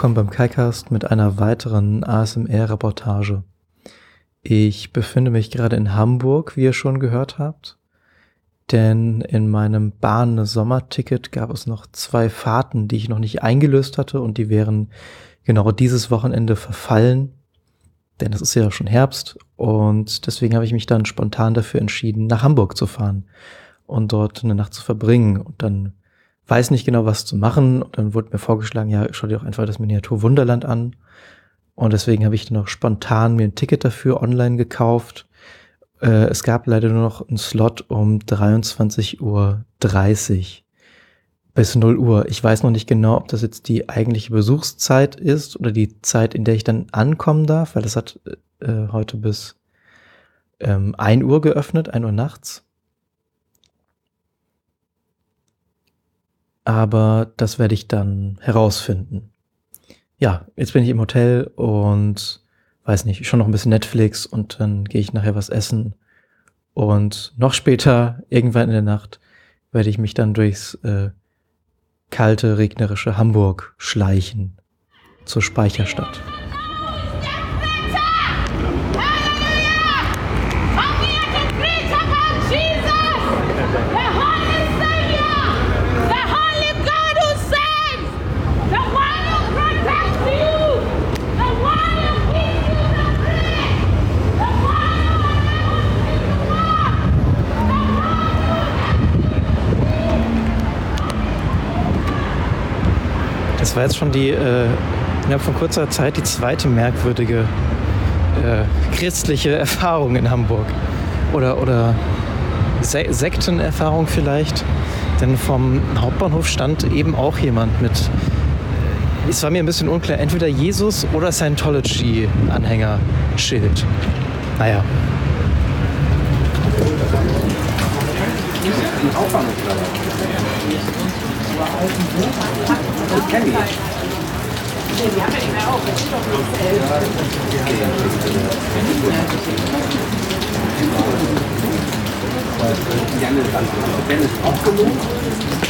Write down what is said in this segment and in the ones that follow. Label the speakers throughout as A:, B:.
A: willkommen beim KaiCast mit einer weiteren ASMR-Reportage. Ich befinde mich gerade in Hamburg, wie ihr schon gehört habt, denn in meinem Bahn-Sommerticket gab es noch zwei Fahrten, die ich noch nicht eingelöst hatte und die wären genau dieses Wochenende verfallen, denn es ist ja schon Herbst und deswegen habe ich mich dann spontan dafür entschieden, nach Hamburg zu fahren und dort eine Nacht zu verbringen und dann weiß nicht genau, was zu machen. Und dann wurde mir vorgeschlagen, ja, schau dir doch einfach das Miniatur Wunderland an. Und deswegen habe ich dann auch spontan mir ein Ticket dafür online gekauft. Äh, es gab leider nur noch einen Slot um 23.30 Uhr bis 0 Uhr. Ich weiß noch nicht genau, ob das jetzt die eigentliche Besuchszeit ist oder die Zeit, in der ich dann ankommen darf, weil das hat äh, heute bis ähm, 1 Uhr geöffnet, 1 Uhr nachts. Aber das werde ich dann herausfinden. Ja, jetzt bin ich im Hotel und weiß nicht, schon noch ein bisschen Netflix und dann gehe ich nachher was essen. Und noch später, irgendwann in der Nacht, werde ich mich dann durchs äh, kalte, regnerische Hamburg schleichen zur Speicherstadt. Das war jetzt schon die, äh, innerhalb von kurzer Zeit die zweite merkwürdige äh, christliche Erfahrung in Hamburg. Oder, oder Se Sektenerfahrung vielleicht. Denn vom Hauptbahnhof stand eben auch jemand mit, es war mir ein bisschen unklar, entweder Jesus oder Scientology-Anhängerschild. Naja.
B: Das kenne ich. Janne ist also Ben ist auch genug. Und ich habe gesehen, dass Ben ist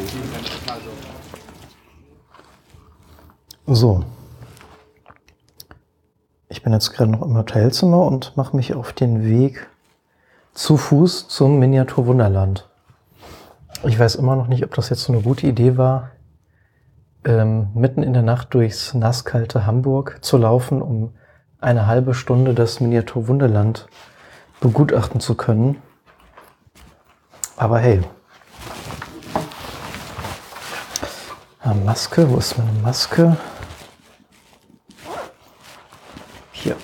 B: So. Ich
A: bin jetzt gerade noch im Hotelzimmer und mache mich auf den Weg zu Fuß zum Miniatur Wunderland. Ich weiß immer noch nicht, ob das jetzt so eine gute Idee war, ähm, mitten in der Nacht durchs nasskalte Hamburg zu laufen, um eine halbe Stunde das Miniatur Wunderland begutachten zu können. Aber hey. Ah, Maske, wo ist meine Maske? Hier.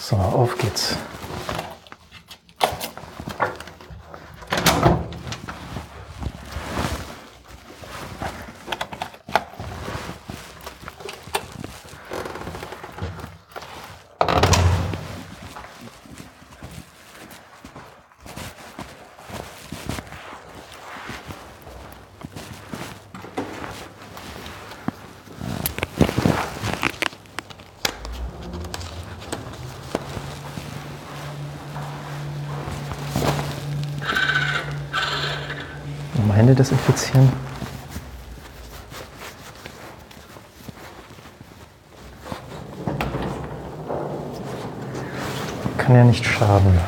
A: So, auf geht's. Mal Hände desinfizieren. Kann ja nicht schaden.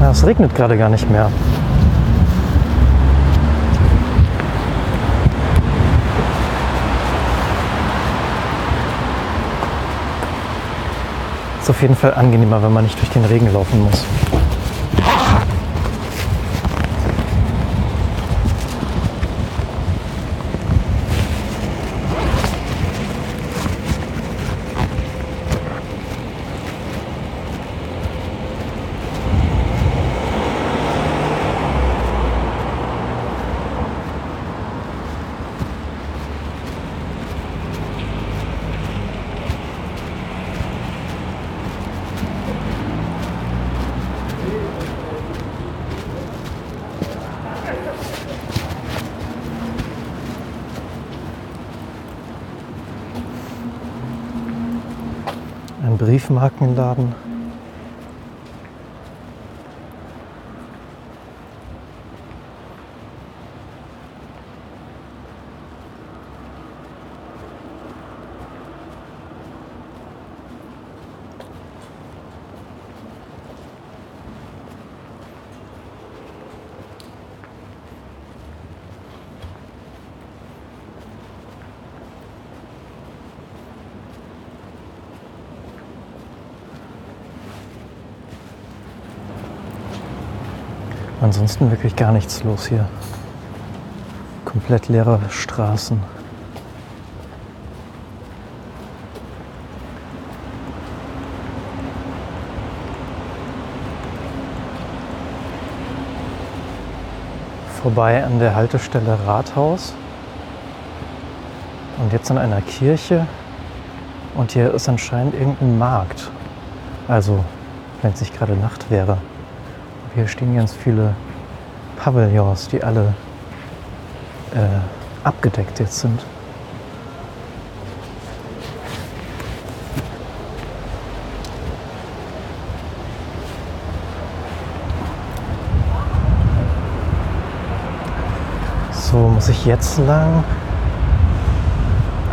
A: Ja, es regnet gerade gar nicht mehr. Ist auf jeden Fall angenehmer, wenn man nicht durch den Regen laufen muss. Ein Briefmarkenladen. Ansonsten wirklich gar nichts los hier. Komplett leere Straßen. Vorbei an der Haltestelle Rathaus. Und jetzt an einer Kirche. Und hier ist anscheinend irgendein Markt. Also, wenn es nicht gerade Nacht wäre. Hier stehen ganz viele Pavillons, die alle äh, abgedeckt jetzt sind. So, muss ich jetzt lang?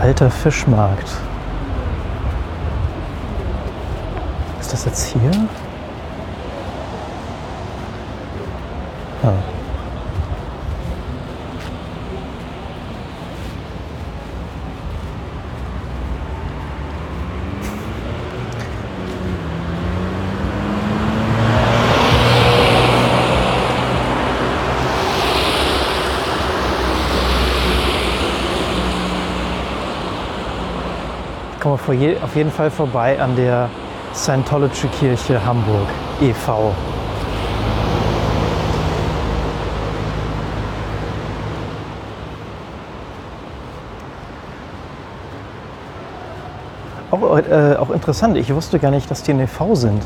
A: Alter Fischmarkt. Ist das jetzt hier? Ah. Kommen wir auf jeden Fall vorbei an der Scientology-Kirche Hamburg e.V. Auch, äh, auch interessant, ich wusste gar nicht, dass die in e.V. sind.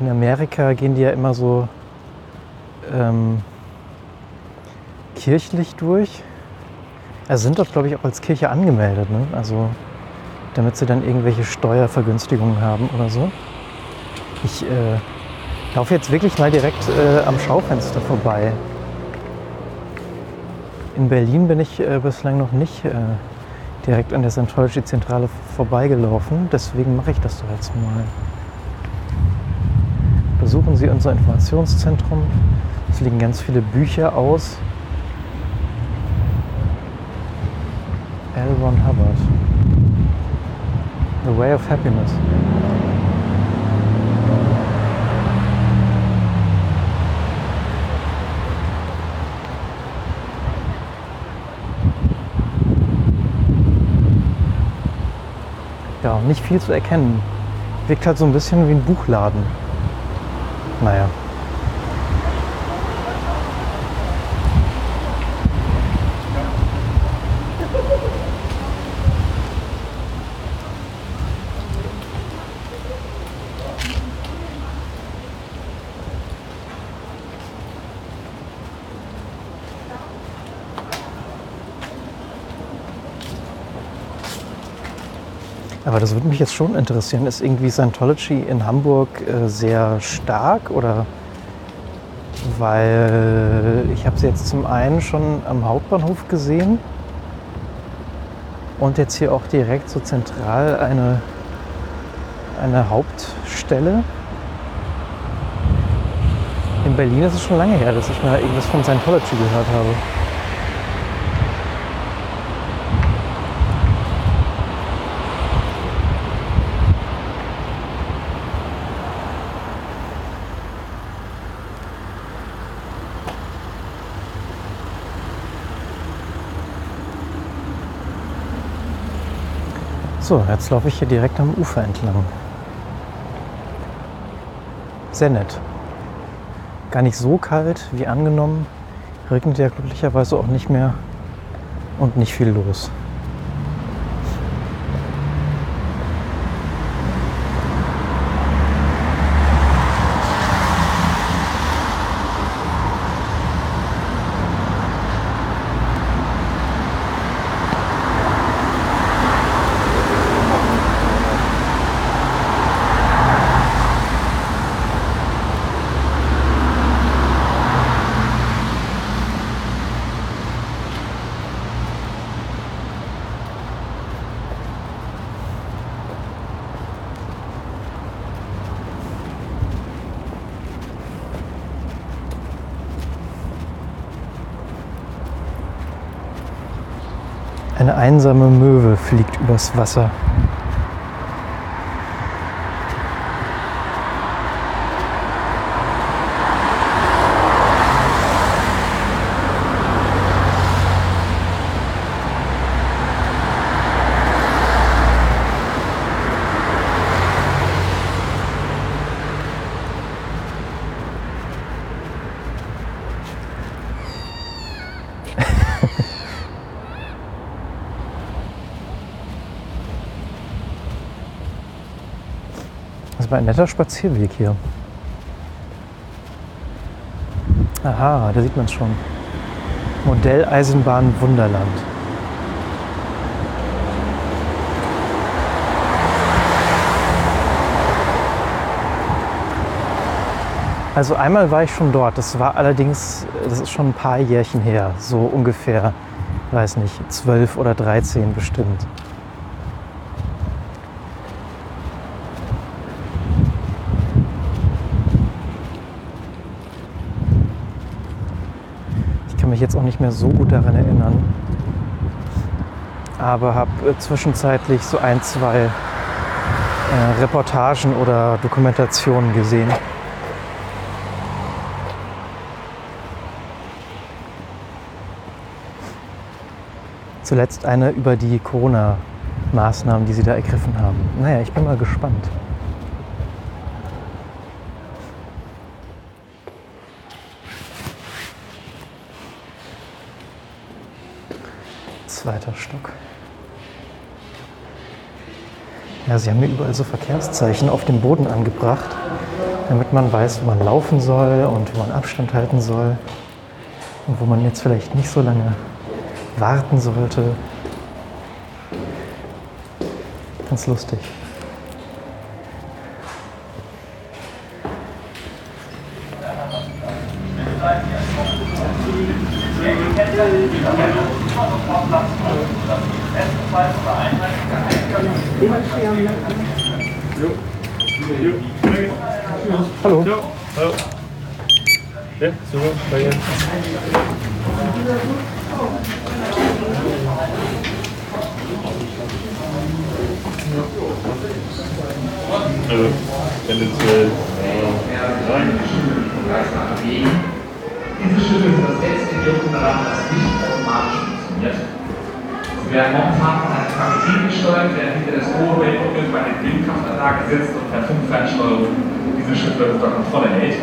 A: In Amerika gehen die ja immer so ähm, kirchlich durch. Also sind dort, glaube ich, auch als Kirche angemeldet. Ne? Also damit sie dann irgendwelche Steuervergünstigungen haben oder so. Ich äh, laufe jetzt wirklich mal direkt äh, am Schaufenster vorbei. In Berlin bin ich äh, bislang noch nicht äh, direkt an der Scientology-Zentrale vorbeigelaufen. Deswegen mache ich das doch jetzt mal. Besuchen Sie unser Informationszentrum. Es liegen ganz viele Bücher aus. L. Ron Hubbard. The Way of Happiness. Nicht viel zu erkennen. Wirkt halt so ein bisschen wie ein Buchladen. Naja. Aber das würde mich jetzt schon interessieren. Ist irgendwie Scientology in Hamburg äh, sehr stark oder weil ich habe sie jetzt zum einen schon am Hauptbahnhof gesehen und jetzt hier auch direkt so zentral eine, eine Hauptstelle. In Berlin ist es schon lange her, dass ich mal irgendwas von Scientology gehört habe. So, jetzt laufe ich hier direkt am Ufer entlang. Sehr nett. Gar nicht so kalt wie angenommen. Regnet ja glücklicherweise auch nicht mehr und nicht viel los. Übers Wasser. Das war ein netter Spazierweg hier. Aha, da sieht man es schon. Modelleisenbahn Wunderland. Also einmal war ich schon dort. Das war allerdings, das ist schon ein paar Jährchen her. So ungefähr, weiß nicht, zwölf oder dreizehn bestimmt. Ich kann mich jetzt auch nicht mehr so gut daran erinnern. Aber habe zwischenzeitlich so ein, zwei äh, Reportagen oder Dokumentationen gesehen. Zuletzt eine über die Corona-Maßnahmen, die sie da ergriffen haben. Naja, ich bin mal gespannt. Zweiter Stock. Ja, sie haben mir überall so Verkehrszeichen auf dem Boden angebracht, damit man weiß, wo man laufen soll und wo man Abstand halten soll und wo man jetzt vielleicht nicht so lange warten sollte. Ganz lustig. Hallo.
C: Ja, super, danke. Also, tendenziell, äh.
D: Diese Schiffe sind das letzte Wirkung daran, dass nicht automatisch funktioniert. Sie werden momentan von einem Kapitän gesteuert, der hinter der Strohwellbrücke bei den Windkraftanlagen sitzt und per Funkfernsteuerung diese Schiffe unter Kontrolle hält.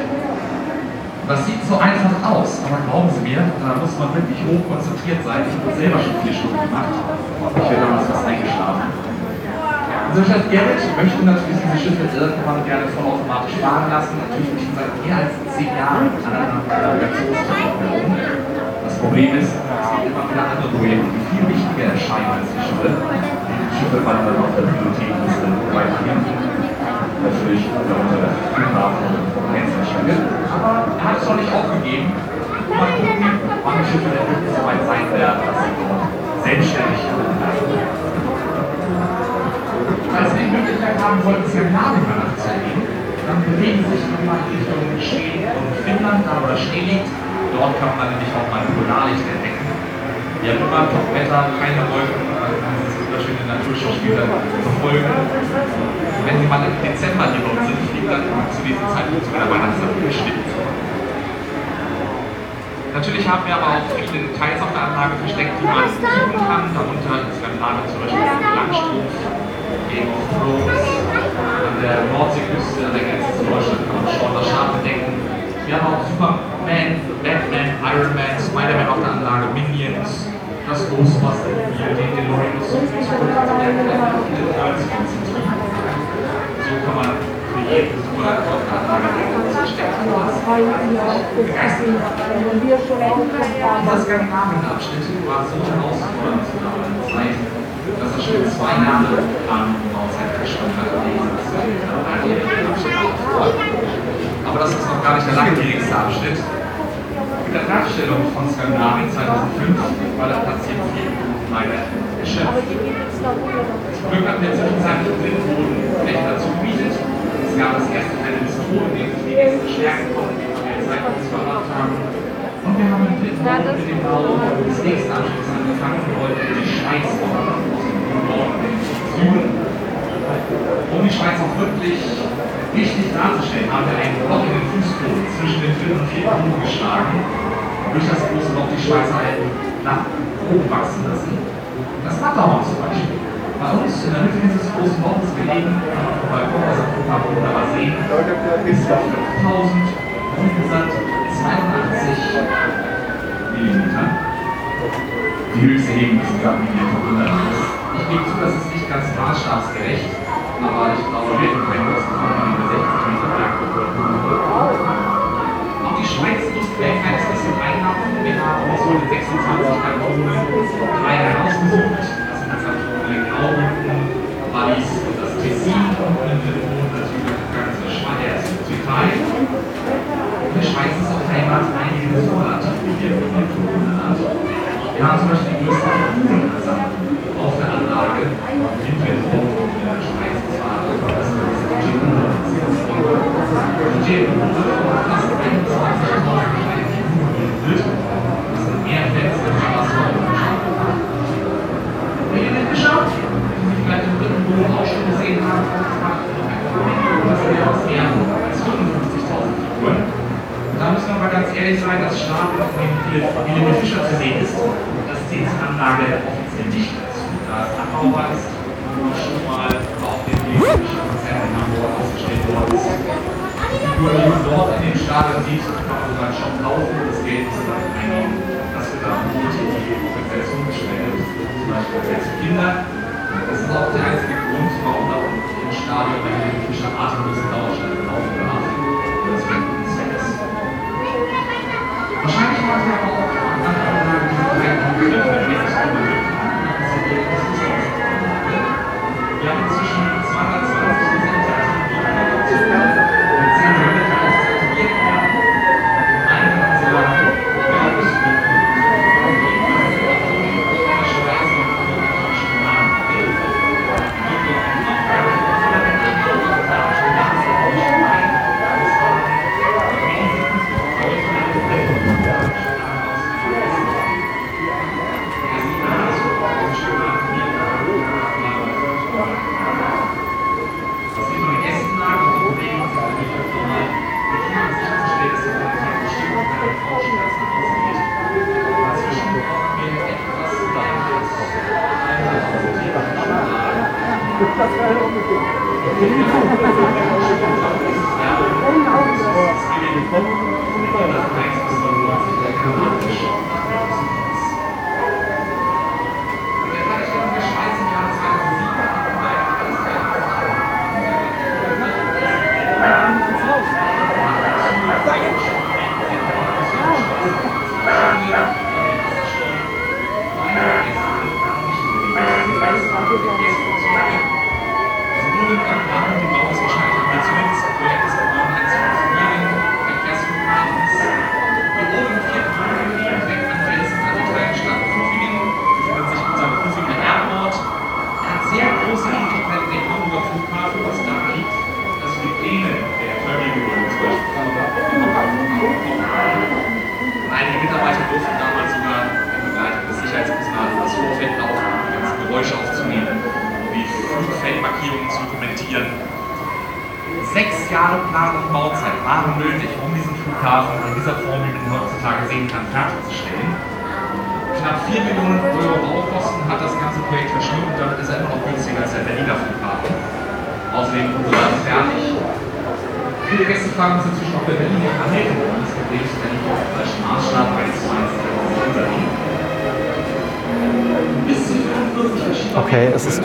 D: Das sieht so einfach aus, aber glauben Sie mir, da muss man wirklich hoch konzentriert sein. Ich habe selber schon vier Stunden gemacht. Ich wäre damals fast eingeschlafen. Unser Chef Gerrit möchte natürlich diese Schiffe irgendwann gerne vollautomatisch fahren lassen. Natürlich nicht seit mehr als zehn Jahren an einer Navigationstechnik herum. Das Problem ist, es gibt immer wieder andere Projekte, die viel wichtiger erscheinen als die Schiffe. Die Schiffe fallen dann auf der Prioritätenliste weiter hinten. Natürlich darunter der Flughafen und Konkurrenzstrecke. Aber er hat es noch nicht aufgegeben. Mal gucken, wann die Schiffe denn wirklich so weit sein werden, dass sie dort selbstständig werden. Falls Sie die Möglichkeit haben sollten, Skandinavien mal nachzuerleben, dann bewegen Sie sich nochmal in Richtung Schweden und Finnland, da wo das Schnee liegt. Dort kann man nämlich auch mal Polarlicht entdecken. Wir haben immer Top-Wetter, keine Wolken, man kann dieses wunderschöne Naturschauspieler verfolgen. Und wenn Sie mal im Dezember hier dort sind, fliegt dann zu diesem Zeitpunkt sogar der Weihnachtsmann geschnitten. Natürlich haben wir aber auch viele Details auf der Anlage versteckt, die man suchen kann. Darunter ist beim Lager zum Beispiel Langstrumpf, Game of Thrones, an der Nordseeküste, an der Grenze zu Deutschland kann man schon das Scharfe denken. Wir haben auch Superman, Batman, Iron Man, Spider-Man auf der Anlage, Minions, das Ghostbuster-Mobil, den DeLorean viel zurück. Also wir haben kann man für versteckt was. Dieser Skandinavien-Abschnitt war so herausfordernd zu damaligen Zeit, dass das schon zwei Jahre an Bauzeit verschwunden hat. Aber das ist noch gar nicht der langwierigste Abschnitt. Mit der Fertigstellung von Skandinavien 2005 war der Platz Minuten leider erschöpft. Glück hatten wir zwischenzeitlich Blindboden Fläche dazu gemietet. Es gab das erste Teil des Ton, in dem sich die nächsten Stärken konnten, die wir Zeit uns verraten haben. Und wir haben im dritten Bau mit dem Bau des nächsten Anschlusses angefangen. Wir wollten die Schweiz aus dem Norden in den Süden. Um die Schweiz auch wirklich richtig darzustellen, haben wir einen Loch in den Fußboden zwischen den dritten und vierten Bogen geschlagen. Durch das große Loch die Schweizer Alpen nach oben wachsen lassen. Das Matterhorn zum Beispiel. Bei uns in der Mitte dieses großen Loches gelegen, vom Balkon aus dem Flughafen wunderbar sehen, ist 5000 insgesamt 82 Millimeter. Die höchste Hebung ist gesagt Millimeter 100 ist. Ich gebe zu, das ist nicht ganz maßstabsgerecht, aber ich glaube, wir können das von über 60 Meter Berg. Auch die Schweiz muss weltweit ein bisschen einlaufen. Wir haben aus 26 Kantonen drei herausgesucht. Graubünden, Wallis und das Tessin und in natürlich das ganze Schweiz und Italien. Die Schweiz ist auch Heimat Solartechnologien von Naturkunden Wir haben zum Beispiel die größte Kuhlenversammlung auf der Anlage in Mittelboden in der Schweiz. Das war das größte Budget fast 21.000 kleinen Bogen auch schon gesehen haben, das sind ja aus mehr als 55.000 Figuren. Da müssen wir mal ganz ehrlich sein, das Stapel, auf dem Helene Fischer zu sehen ist, das zählt zur Anlage offiziell nicht dazu, da es abbaubar ist und schon mal auf dem Konzert in Hamburg ausgestellt worden ist. Die Figur, die man dort in dem Stadion sieht, kann man sogar schon kaufen, das Geld dann einnehmen, das wird dann gut in die Organisation gespendet, zum Beispiel für Kinder. Das ist auch der einzige Warum da unten im Stadion Fischer atemlosen Dauerstand laufen darf. Das Zweck ist. Wahrscheinlich haben wir aber auch an der Anlage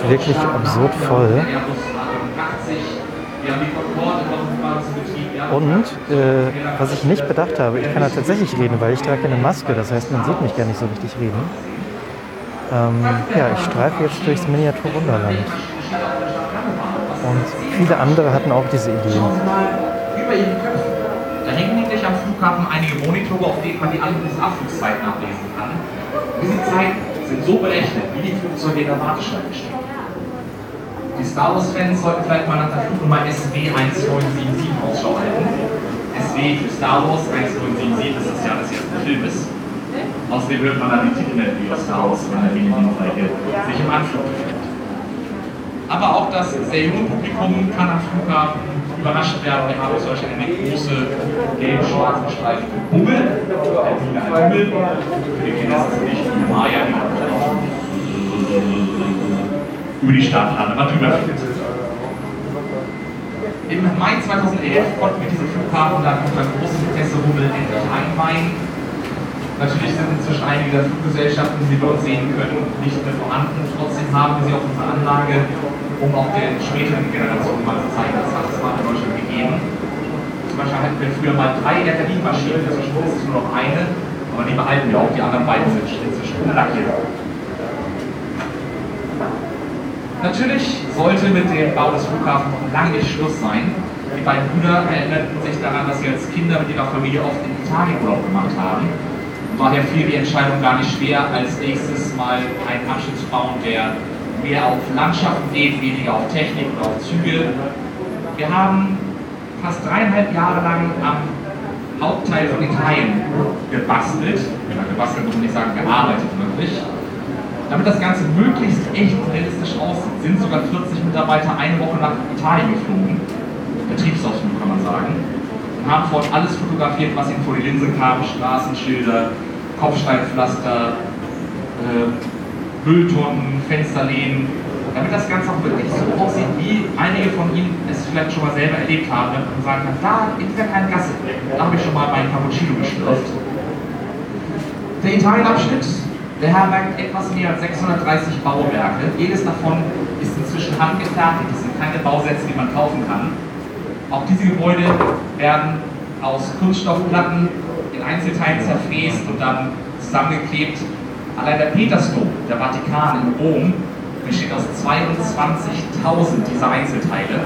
A: wirklich absurd voll.
D: Der Airbus A380, wir haben die Concorde im Luftfahrtsbetrieb. ja.
A: Und äh, was ich nicht bedacht habe, ich kann da tatsächlich reden, weil ich trage eine Maske, das heißt, man sieht mich gar nicht so richtig reden. Ähm, ja, ich streife jetzt durchs Miniaturwunderland. Und viele andere hatten auch diese Ideen.
D: Da hängen nämlich am Flughafen einige Monitore, auf denen man die An- und Abflugszeit nachlesen kann. Diese Zeiten sind so berechnet, wie die Flugzeuge in der Warteschlange stehen. Die Star Wars-Fans sollten vielleicht mal nach der Flugnummer SW1977 Ausschau halten. SW für Star Wars 1977 ist das Jahr des ersten Filmes. Außerdem hört man dann die Titelmelodie aus Star Wars, wenn der Medienreihe sich im Anflug. Aber auch das sehr junge Publikum kann am Flughafen überrascht werden. Wir haben zum Beispiel eine große gelb-schwarz gestreifte Hummel, der Biene ein Hummel. Für die Kinder ist es nicht die Maya, die über die mal drüber fliegt. Im Mai 2011 konnten wir diesen Flughafen dann unter großem Interesse Hummel endlich einweihen. Natürlich sind inzwischen einige der Fluggesellschaften, die wir dort sehen können, nicht mehr vorhanden. Trotzdem haben wir sie auf unserer Anlage, um auch den späteren Generationen mal zu zeigen, das hat es mal in Deutschland gegeben. Zum Beispiel hatten wir früher mal drei der Berlin-Maschinen, inzwischen ist es nur noch eine, aber die behalten wir auch, die anderen beiden sind inzwischen lackiert. Natürlich sollte mit dem Bau des Flughafens noch lange nicht Schluss sein. Die beiden Brüder erinnerten sich daran, dass sie als Kinder mit ihrer Familie oft in Italien Urlaub gemacht haben. Und daher fiel die Entscheidung gar nicht schwer, als nächstes mal einen Abschnitt zu bauen, der mehr auf Landschaften geht, weniger auf Technik oder auf Züge. Wir haben fast dreieinhalb Jahre lang am Hauptteil von Italien gebastelt. Ja, gebastelt muss man nicht sagen, gearbeitet wirklich. Damit das Ganze möglichst echt und realistisch aussieht, sind sogar 40 Mitarbeiter eine Woche nach Italien geflogen. Betriebsausflug kann man sagen. Und haben vor Ort alles fotografiert, was ihnen vor die Linse kam. Straßenschilder, Kopfsteinpflaster, äh, Mülltonnen, Fensterlehnen. Damit das Ganze auch wirklich so aussieht, wie einige von Ihnen es vielleicht schon mal selber erlebt haben, man sagen kann, da in dieser kleinen Gasse, da habe ich schon mal meinen Cappuccino geschlürft. Der Italienabschnitt beherbergt etwas mehr als 630 Bauwerke. Jedes davon ist inzwischen handgefertigt. Das sind keine Bausätze, die man kaufen kann. Auch diese Gebäude werden aus Kunststoffplatten in Einzelteilen zerfräst und dann zusammengeklebt. Allein der Petersdom, der Vatikan in Rom, besteht aus 22.000 dieser Einzelteile.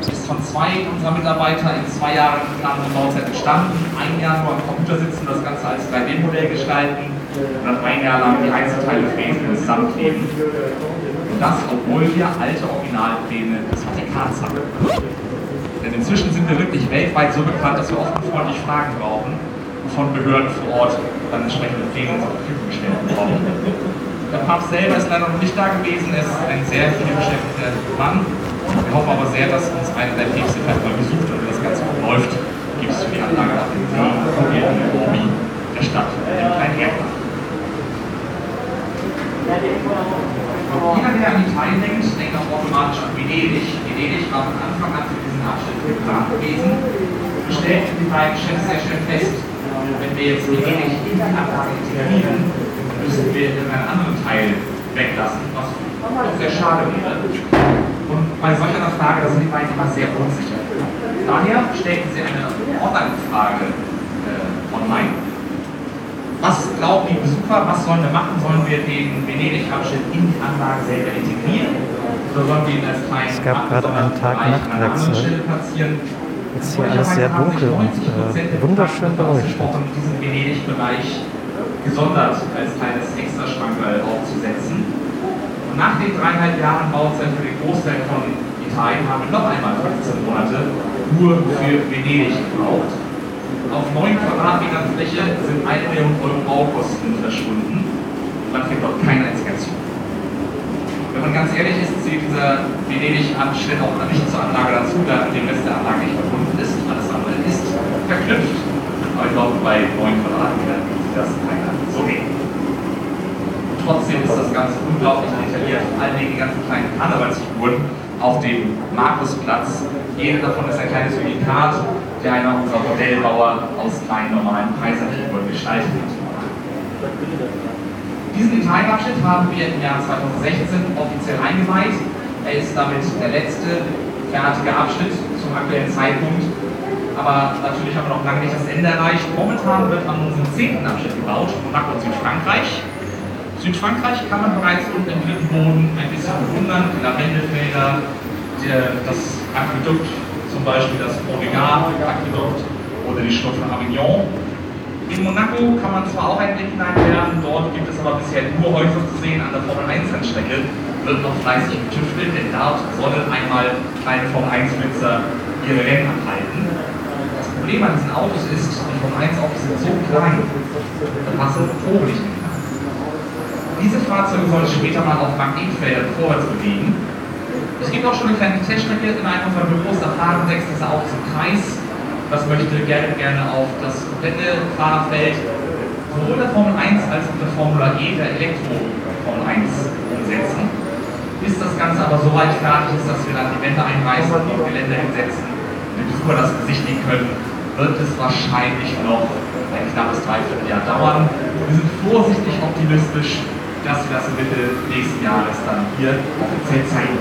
D: Ist von zwei unserer Mitarbeiter in zwei Jahren Planung und Bauzeit entstanden. Ein Jahr nur am Computer sitzen, das Ganze als 3D-Modell gestalten dann ein Jahr lang die Einzelteile fräsen und zusammenkleben. Und das, obwohl wir alte Originalpläne des Vatikans haben. Denn inzwischen sind wir wirklich weltweit so bekannt, dass wir oft freundlich Fragen brauchen und von Behörden vor Ort dann entsprechende Pläne zur Verfügung gestellt bekommen. Der Papst selber ist leider noch nicht da gewesen, er ist ein sehr viel beschäftigter Mann. Wir hoffen aber sehr, dass uns einer der Päpste vielleicht mal besucht und wenn das Ganze gut läuft, gibt es für die Anlage auch den See in Obi der Stadt, dem kleinen Erdbach. Jeder, der wer an Italien denkt, denkt auch automatisch an Venedig. Venedig war von Anfang an für diesen Abschnitt geplant gewesen. Wir stellten die beiden Chefs sehr schnell fest, wenn wir jetzt Venedig in die Anlage integrieren, müssen wir in einen anderen Teil weglassen, was doch sehr schade wäre. Und bei solch einer Frage, da sind die beiden immer sehr unsicher. Daher stellten sie eine Online-Frage äh, online was glauben die Besucher, was sollen wir machen? Sollen wir den Venedig-Abschnitt in die Anlage selber integrieren? Oder sollen wir ihn als kleinen
A: Es gab gerade einen Tag-Nacht-Wechsel. Jetzt hier alles sehr dunkel und äh, wunderschön beleuchtet.
D: Venedig-Bereich gesondert als kleines Extraschrankerl aufzusetzen. Und nach den dreieinhalb Jahren Bauzeit für den Großteil von Italien haben wir noch einmal 15 Monate nur für Venedig gebraucht auf 9 Quadratmetern Fläche sind 1 Million Euro Baukosten verschwunden. Man kriegt dort kein einziger zu. Wenn man ganz ehrlich ist, zählt dieser Venedig-Abschnitt auch nicht zur Anlage dazu, da mit dem Rest der Anlage nicht verbunden ist. Alles andere ist verknüpft. Aber ich glaube, bei 9 Quadratmetern sieht das keiner so gehen. Trotzdem ist das Ganze unglaublich detailliert, vor allem die ganzen kleinen Karnevalsfiguren auf dem Markusplatz. Jede davon ist ein kleines Unikat, der einer unserer Modellbauer aus kleinen normalen Preisanfiguren gestaltet hat. Diesen Teilabschnitt haben wir im Jahr 2016 offiziell eingeweiht. Er ist damit der letzte fertige Abschnitt zum aktuellen Zeitpunkt. Aber natürlich haben wir noch lange nicht das Ende erreicht. Momentan wird an unserem zehnten Abschnitt gebaut, Monaco Südfrankreich. Südfrankreich kann man bereits unten im dritten Boden ein bisschen bewundern, die Lavendelfelder, das Aquädukt zum Beispiel das Provigard-Aquädukt oder die Schlucht von Avignon. In Monaco kann man zwar auch einen Blick hineinwerfen, dort gibt es aber bisher nur Häuser zu sehen an der Formel 1-Rennstrecke, wird noch fleißig getüftelt, denn dort sollen einmal kleine Formel 1-Flitzer ihre Rennen anhalten. Das Problem an diesen Autos ist, die Formel 1-Autos sind so klein, da passen Motoren nicht mehr. Diese Fahrzeuge sollen später mal auf Magnetfeldern vorwärts bewegen es gibt auch schon eine kleine Teststrecke in einem unserer Büros, da fahren sechs das auch zum Kreis. Das möchte gerne, gerne auf das komplette Fahrerfeld sowohl der Formel 1 als auch der Formula E, der Elektro-Formel 1 umsetzen. Bis das Ganze aber so weit fertig ist, dass wir dann die Wände einreißen und die Gelände hinsetzen, die Besucher das besichtigen können, wird es wahrscheinlich noch ein knappes Dreivierteljahr dauern. Wir sind vorsichtig optimistisch, dass wir das Mitte nächsten Jahres dann hier offiziell zeigen.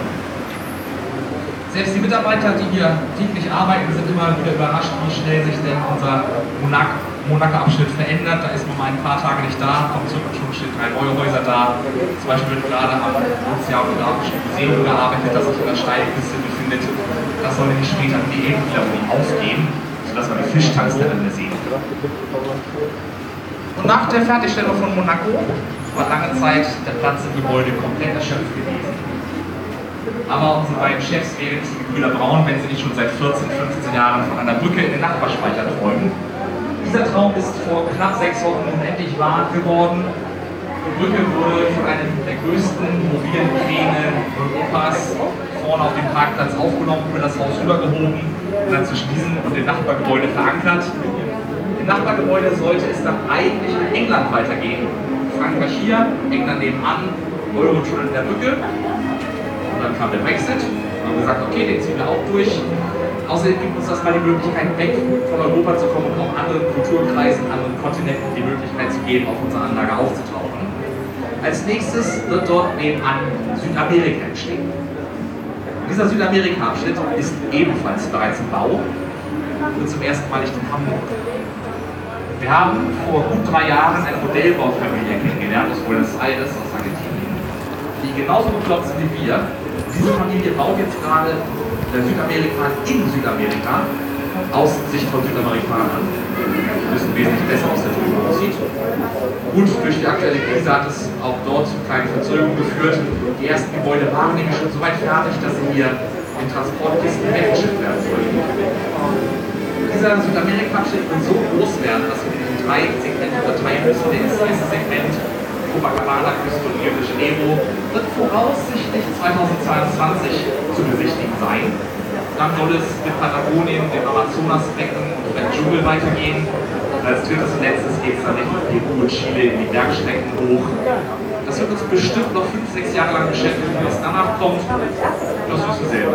D: Selbst die Mitarbeiter, die hier täglich arbeiten, sind immer wieder überrascht, wie schnell sich denn unser Monaco-Abschnitt verändert. Da ist man mal ein paar Tage nicht da, kommt zurück und schon stehen drei neue Häuser da. Zum Beispiel wird gerade am Ozeanografischen Museum gearbeitet, das sich in der Steilküste befindet. Das soll nämlich später in die Ebene wieder sodass man die Fischtanks der Rinde sehen Und nach der Fertigstellung von Monaco war lange Zeit der Platz im Gebäude komplett erschöpft gewesen aber unsere beiden Chefs wären die Brüder Braun, wenn sie nicht schon seit 14, 15 Jahren von einer Brücke in den Nachbarspeicher träumen. Dieser Traum ist vor knapp sechs Wochen nun endlich wahr geworden. Die Brücke wurde von einem der größten mobilen Kräne Europas vorne auf dem Parkplatz aufgenommen, über das Haus rübergehoben und dann zwischen diesem und dem Nachbargebäude verankert. Im Nachbargebäude sollte es dann eigentlich in England weitergehen. Frankreich hier, England nebenan, Eurotunnel in der Brücke dann kam der Brexit. Wir haben gesagt, okay, den ziehen wir auch durch. Außerdem gibt uns das mal die Möglichkeit, weg von Europa zu kommen und auch anderen Kulturkreisen, anderen Kontinenten die Möglichkeit zu geben, auf unserer Anlage aufzutauchen. Als nächstes wird dort nebenan Südamerika entstehen. Dieser Südamerika-Abschnitt ist ebenfalls bereits im Bau und zum ersten Mal nicht in Hamburg. Wir haben vor gut drei Jahren eine Modellbaufamilie kennengelernt aus Buenos Aires, aus Argentinien, die genauso bekloppt sind wie wir diese Familie baut jetzt gerade Südamerika in Südamerika aus Sicht von Südamerikanern. Wir wissen wesentlich besser aus der drüben aussieht. Gut, durch die aktuelle Krise hat es auch dort zu kleinen Verzögerungen geführt. Die ersten Gebäude waren nämlich schon so weit fertig, dass sie hier in Transportkisten weggeschickt werden sollten. Dieser Südamerika-Abschnitt wird so groß werden, dass wir in drei Segmente unterteilen müssen. Der erste Segment Copacabana-Küste und Rio de Janeiro wird voraussichtlich 2022 zu besichtigen sein. Dann soll es mit Patagonien, dem Amazonasbecken und dem Dschungel weitergehen. Als drittes und letztes geht es dann Richtung Peru und in die Bergstrecken hoch. Das wird uns bestimmt noch fünf, sechs Jahre lang beschäftigen. Was danach kommt, das wirst du sehen.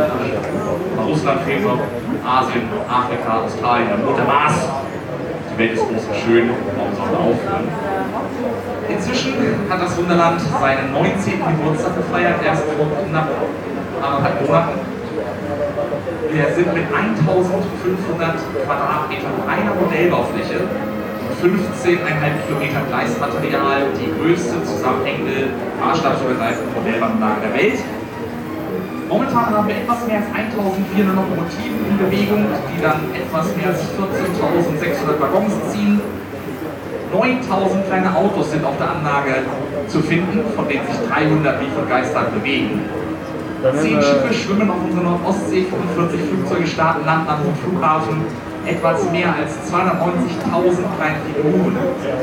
D: Russland fehlt Asien, Afrika, Australien, der Mars. Die Welt ist groß und schön, warum soll man aufhören? Inzwischen hat das Wunderland seinen 19. Geburtstag gefeiert, erst vor knapp anderthalb Monaten. Wir sind mit 1500 Quadratmetern reiner Modellbaufläche 15,5 Kilometer Gleismaterial, die größte zusammenhängende maßstabsübergreifende Modellbahnanlage der Welt. Momentan haben wir etwas mehr als 1400 Lokomotiven in Bewegung, die dann etwas mehr als 14.600 Waggons ziehen. 9000 kleine Autos sind auf der Anlage zu finden, von denen sich 300 wie von Geistern bewegen. Zehn Schiffe schwimmen auf unserer Nordostsee, 45 Flugzeuge starten Land an vom Flughafen. Etwas mehr als 290.000 kleine Figuren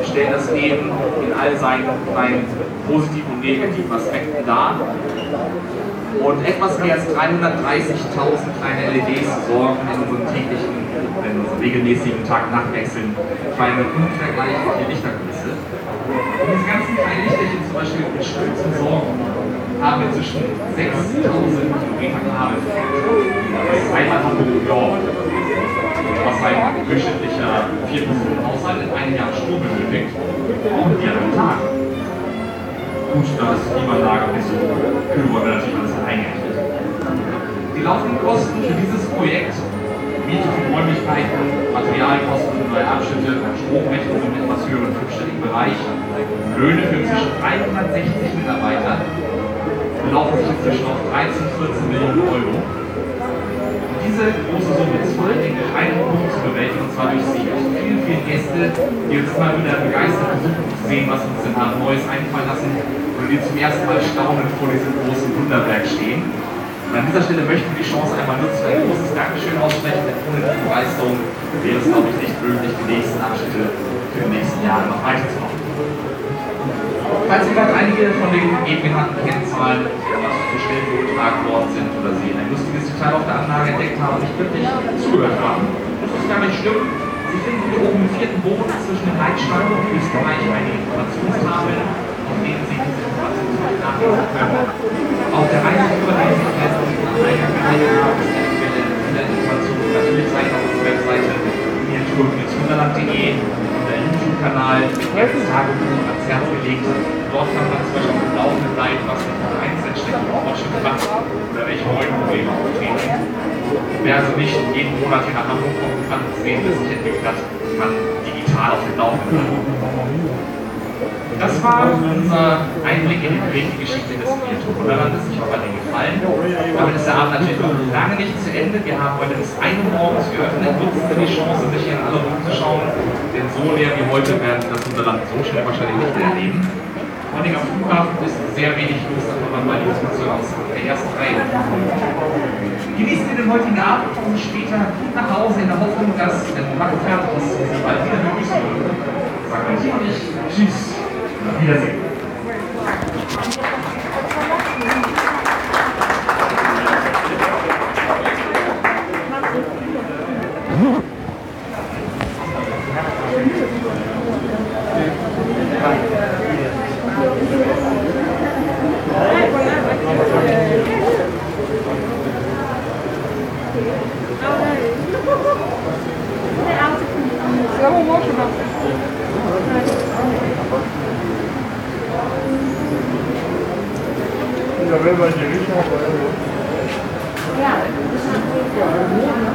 D: stellen das Leben in all seinen kleinen positiven und negativen Aspekten dar. Und etwas mehr als 330.000 kleine LEDs sorgen in unseren täglichen, in unseren regelmäßigen Tag-Nacht-Wechseln für eine unvergleichliche Lichtergröße. Und diese ganzen kleinen Lichterchen zum Beispiel mit Stützen sorgen, haben wir zwischen 6000 Kilometer Kabel. Das ist einmal Hamburg York, was ein durchschnittlicher Vier-Personen-Haushalt in einem Jahr Strom benötigt, brauchen wir am Tag. Gut, da ist die Klimaanlage nicht so kühl wurde natürlich alles eingerichtet. Die laufenden Kosten für dieses Projekt Miete für Räumlichkeiten, Materialkosten für neue Abschnitte, Stromrechnung im etwas höheren fünfstelligen Bereich, Löhne für zwischen 360 Mitarbeiter belaufen inzwischen auf 13, 14 Millionen Euro. Und diese große Summe ist vor allen Dingen einen Punkt zu bewältigen, und zwar durch Sie, durch viele, viele Gäste, die uns immer wieder begeistert besuchen, zu sehen, was uns denn da Neues einfallen lassen und die zum ersten Mal staunend vor diesem großen Wunderwerk stehen. Und an dieser Stelle möchten wir die Chance einmal nutzen, ein großes Dankeschön aussprechen, denn ohne die Begeisterung wäre es, glaube ich, nicht möglich, die nächsten Abschnitte für die nächsten Jahre noch weiterzumachen. Falls vielleicht einige von den eben genannten Kennzahlen zu schnell vorgetragen worden sind oder Sie ein lustiges Detail auf der Anlage entdeckt haben und nicht wirklich zugehört haben, das ist gar nicht schlimm. Sie finden hier oben im vierten Boden zwischen dem Leitstand und Österreich eine Informationstafel, auf denen Sie diese Informationen nachlesen können. Auf der Reiseführer, den Sie jetzt nach die Quelle dieser Informationen natürlich sein auf unserer Webseite tour-wunderland.de jetzt Tagebuch ans Herz gelegt. Dort kann man zum Beispiel auf dem Laufenden bleiben, was mit der Einzelstrecke Fortschritt macht oder welche neuen Probleme auftreten. Wer also nicht jeden Monat hier nach Hamburg kommen kann sehen, was sich entwickelt hat, kann digital auf dem Laufenden bleiben. Das war unser Einblick in die bewegte Geschichte des Wunderlandes. Ich hoffe, hat gefallen. Damit ist der Abend natürlich noch lange nicht zu Ende. Wir haben heute bis 1 Uhr morgens geöffnet. Nutzen Sie die Chance, sich hier in alle umzuschauen. Denn so leer wie heute werden Sie das Wunderland so schnell wahrscheinlich nicht erleben. Vor allem am Flughafen ist sehr wenig los, kommt man mal die Diskussion aus der ersten Reihe. Genießen Sie den heutigen Abend und später gut nach Hause in der Hoffnung, dass der Backpferd Sie bald wieder begrüßen würde. Sagt euch Tschüss. Auf Wiedersehen.
C: Ja, wenn man die Richtung auf
E: Dann nochmal,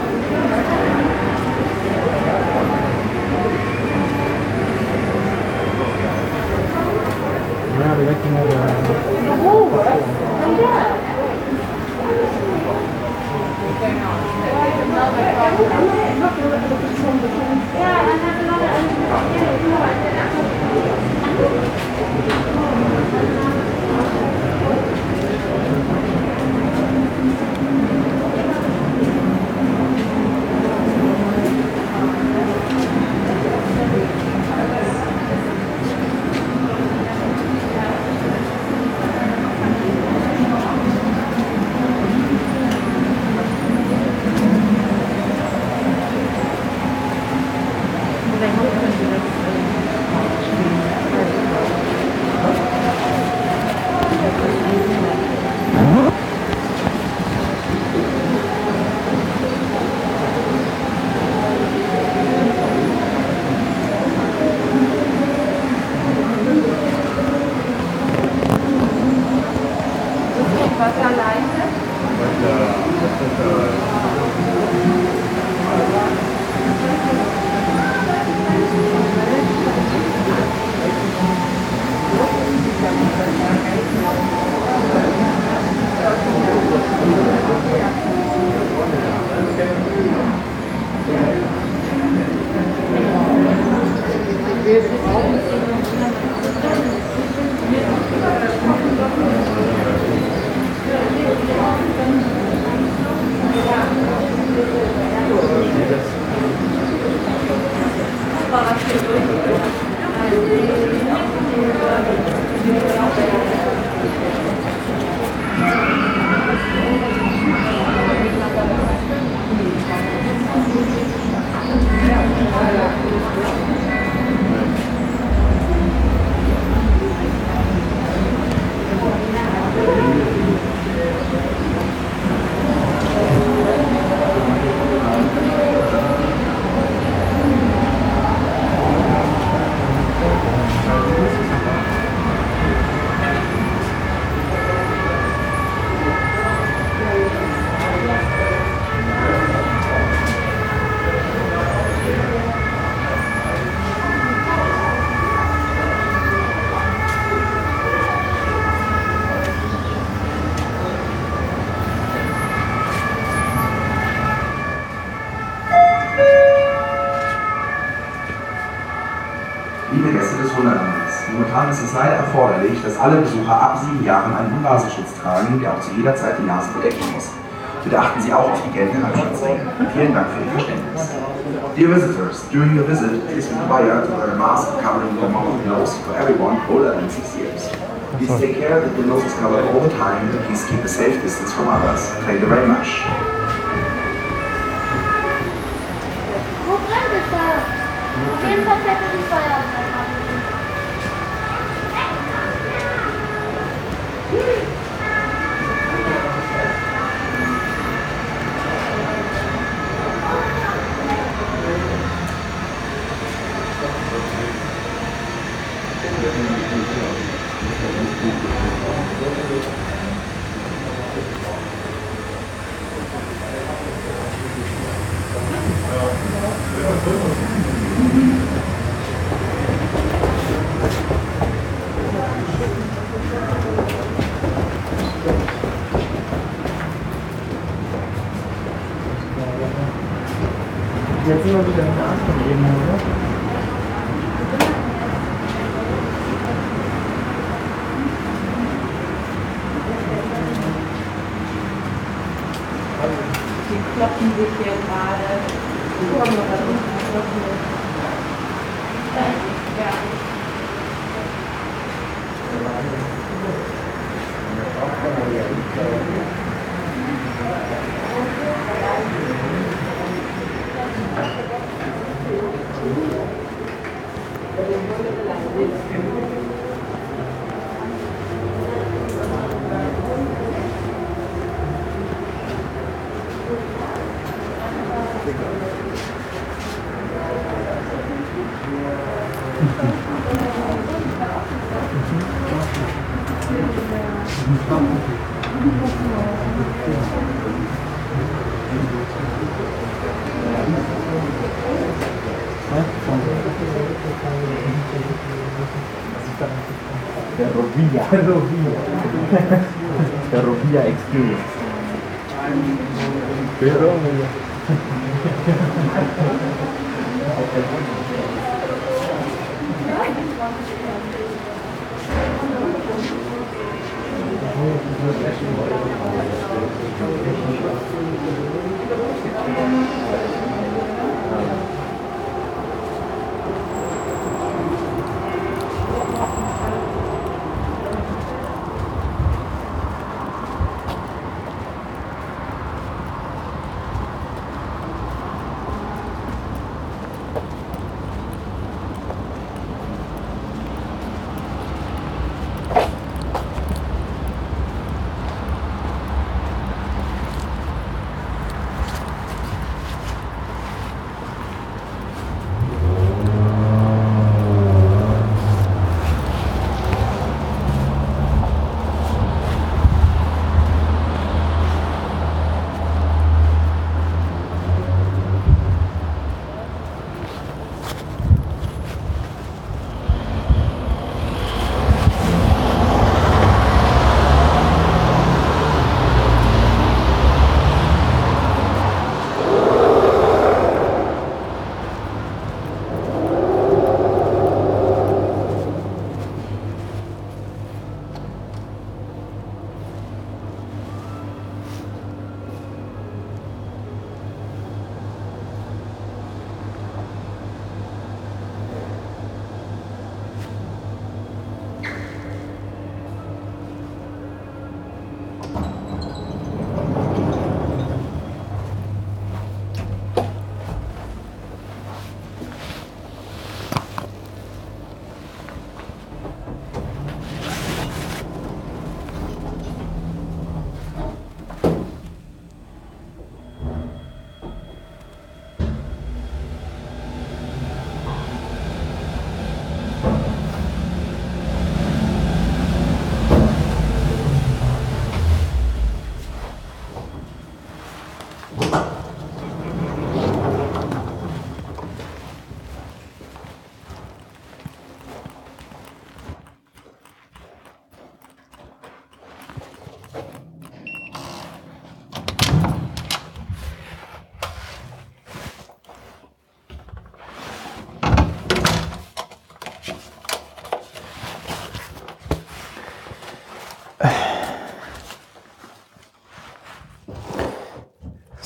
E: des Wunderlandes, momentan ist es leider erforderlich, dass alle Besucher ab sieben Jahren einen Nasenschutz tragen, der auch zu jeder Zeit die Nase bedecken muss. Bitte achten Sie auch auf die geltenden Abstandsregeln. Vielen Dank für Ihr Verständnis. Dear visitors, during your visit, it is required to wear a mask covering your mouth and nose for everyone older than six years. Please take care that the nose is covered all the time. Please keep a safe distance from others. Thank you very much.
F: Wo brennt es da? Auf jeden Fall fährt er die Feuerwehr.
C: Jetzt sind wir wieder in der anderen Ebene, oder?
G: Die kloppen sich hier gerade.
H: Rovia. Experience. Pero...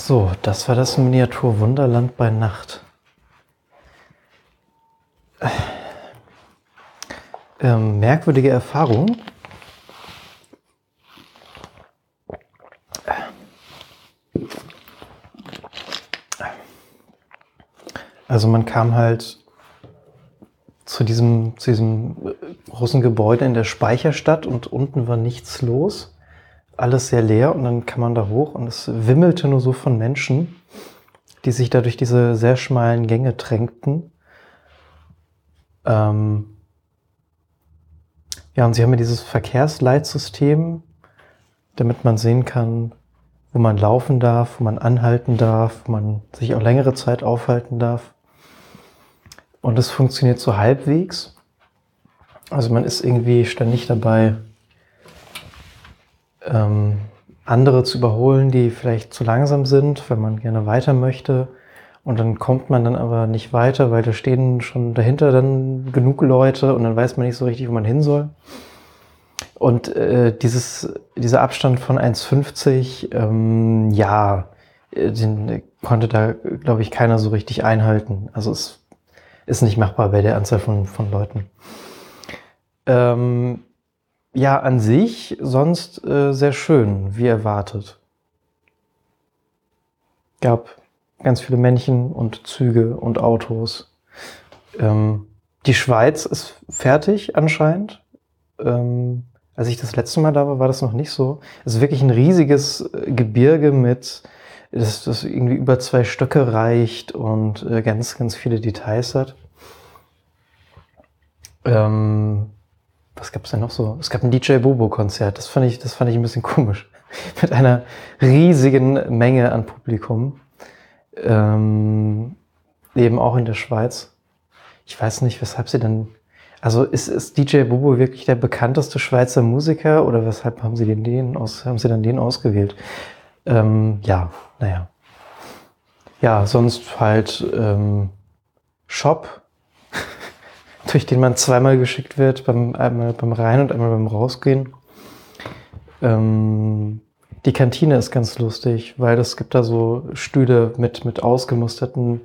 A: So, das war das Miniatur Wunderland bei Nacht. Ähm, merkwürdige Erfahrung. Also man kam halt zu diesem, zu diesem großen Gebäude in der Speicherstadt und unten war nichts los. Alles sehr leer und dann kam man da hoch und es wimmelte nur so von Menschen, die sich da durch diese sehr schmalen Gänge drängten. Ähm ja, und sie haben ja dieses Verkehrsleitsystem, damit man sehen kann, wo man laufen darf, wo man anhalten darf, wo man sich auch längere Zeit aufhalten darf. Und es funktioniert so halbwegs. Also man ist irgendwie ständig dabei, ähm, andere zu überholen, die vielleicht zu langsam sind, wenn man gerne weiter möchte. Und dann kommt man dann aber nicht weiter, weil da stehen schon dahinter dann genug Leute und dann weiß man nicht so richtig, wo man hin soll. Und äh, dieses, dieser Abstand von 1,50, ähm, ja, äh, den konnte da, glaube ich, keiner so richtig einhalten. Also es ist nicht machbar bei der Anzahl von, von Leuten. Ähm, ja, an sich sonst äh, sehr schön, wie erwartet. Gab ganz viele Männchen und Züge und Autos. Ähm, die Schweiz ist fertig anscheinend. Ähm, als ich das letzte Mal da war, war das noch nicht so. Es ist wirklich ein riesiges äh, Gebirge mit, das, das irgendwie über zwei Stöcke reicht und äh, ganz, ganz viele Details hat. Ähm, was gab es denn noch so? Es gab ein DJ Bobo-Konzert. Das fand ich, das fand ich ein bisschen komisch. Mit einer riesigen Menge an Publikum. Ähm, eben auch in der Schweiz. Ich weiß nicht, weshalb sie dann. Also ist, ist DJ Bobo wirklich der bekannteste Schweizer Musiker oder weshalb haben sie den, den aus, haben sie dann den ausgewählt? Ähm, ja, naja. Ja, sonst halt ähm, Shop, durch den man zweimal geschickt wird, beim, einmal beim Rein- und einmal beim Rausgehen. Ähm, die Kantine ist ganz lustig, weil es gibt da so Stühle mit, mit ausgemusterten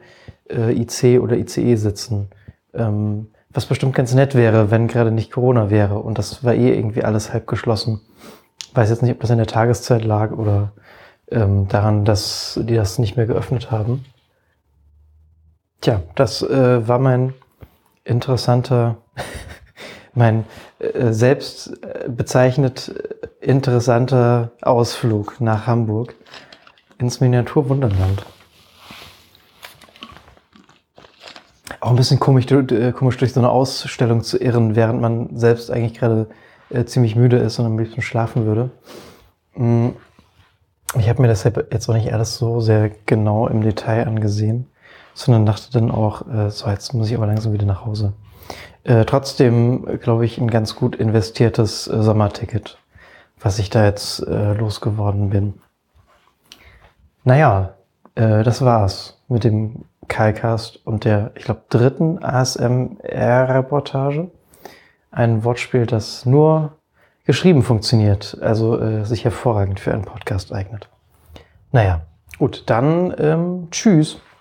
A: äh, IC oder ICE-Sitzen. Ähm, was bestimmt ganz nett wäre, wenn gerade nicht Corona wäre. Und das war eh irgendwie alles halb geschlossen. Weiß jetzt nicht, ob das in der Tageszeit lag oder ähm, daran, dass die das nicht mehr geöffnet haben. Tja, das äh, war mein interessanter, mein äh, selbst äh, bezeichnet äh, interessanter Ausflug nach Hamburg ins Miniaturwunderland. Auch ein bisschen komisch, äh, komisch durch so eine Ausstellung zu irren, während man selbst eigentlich gerade äh, ziemlich müde ist und am liebsten schlafen würde. Mm, ich habe mir deshalb jetzt auch nicht alles so sehr genau im Detail angesehen, sondern dachte dann auch, äh, so jetzt muss ich aber langsam wieder nach Hause. Äh, trotzdem, glaube ich, ein ganz gut investiertes äh, Sommerticket, was ich da jetzt äh, losgeworden bin. Naja, äh, das war's mit dem Kalcast und der, ich glaube, dritten ASMR-Reportage. Ein Wortspiel, das nur geschrieben funktioniert, also äh, sich hervorragend für einen Podcast eignet. Naja, gut, dann ähm, tschüss,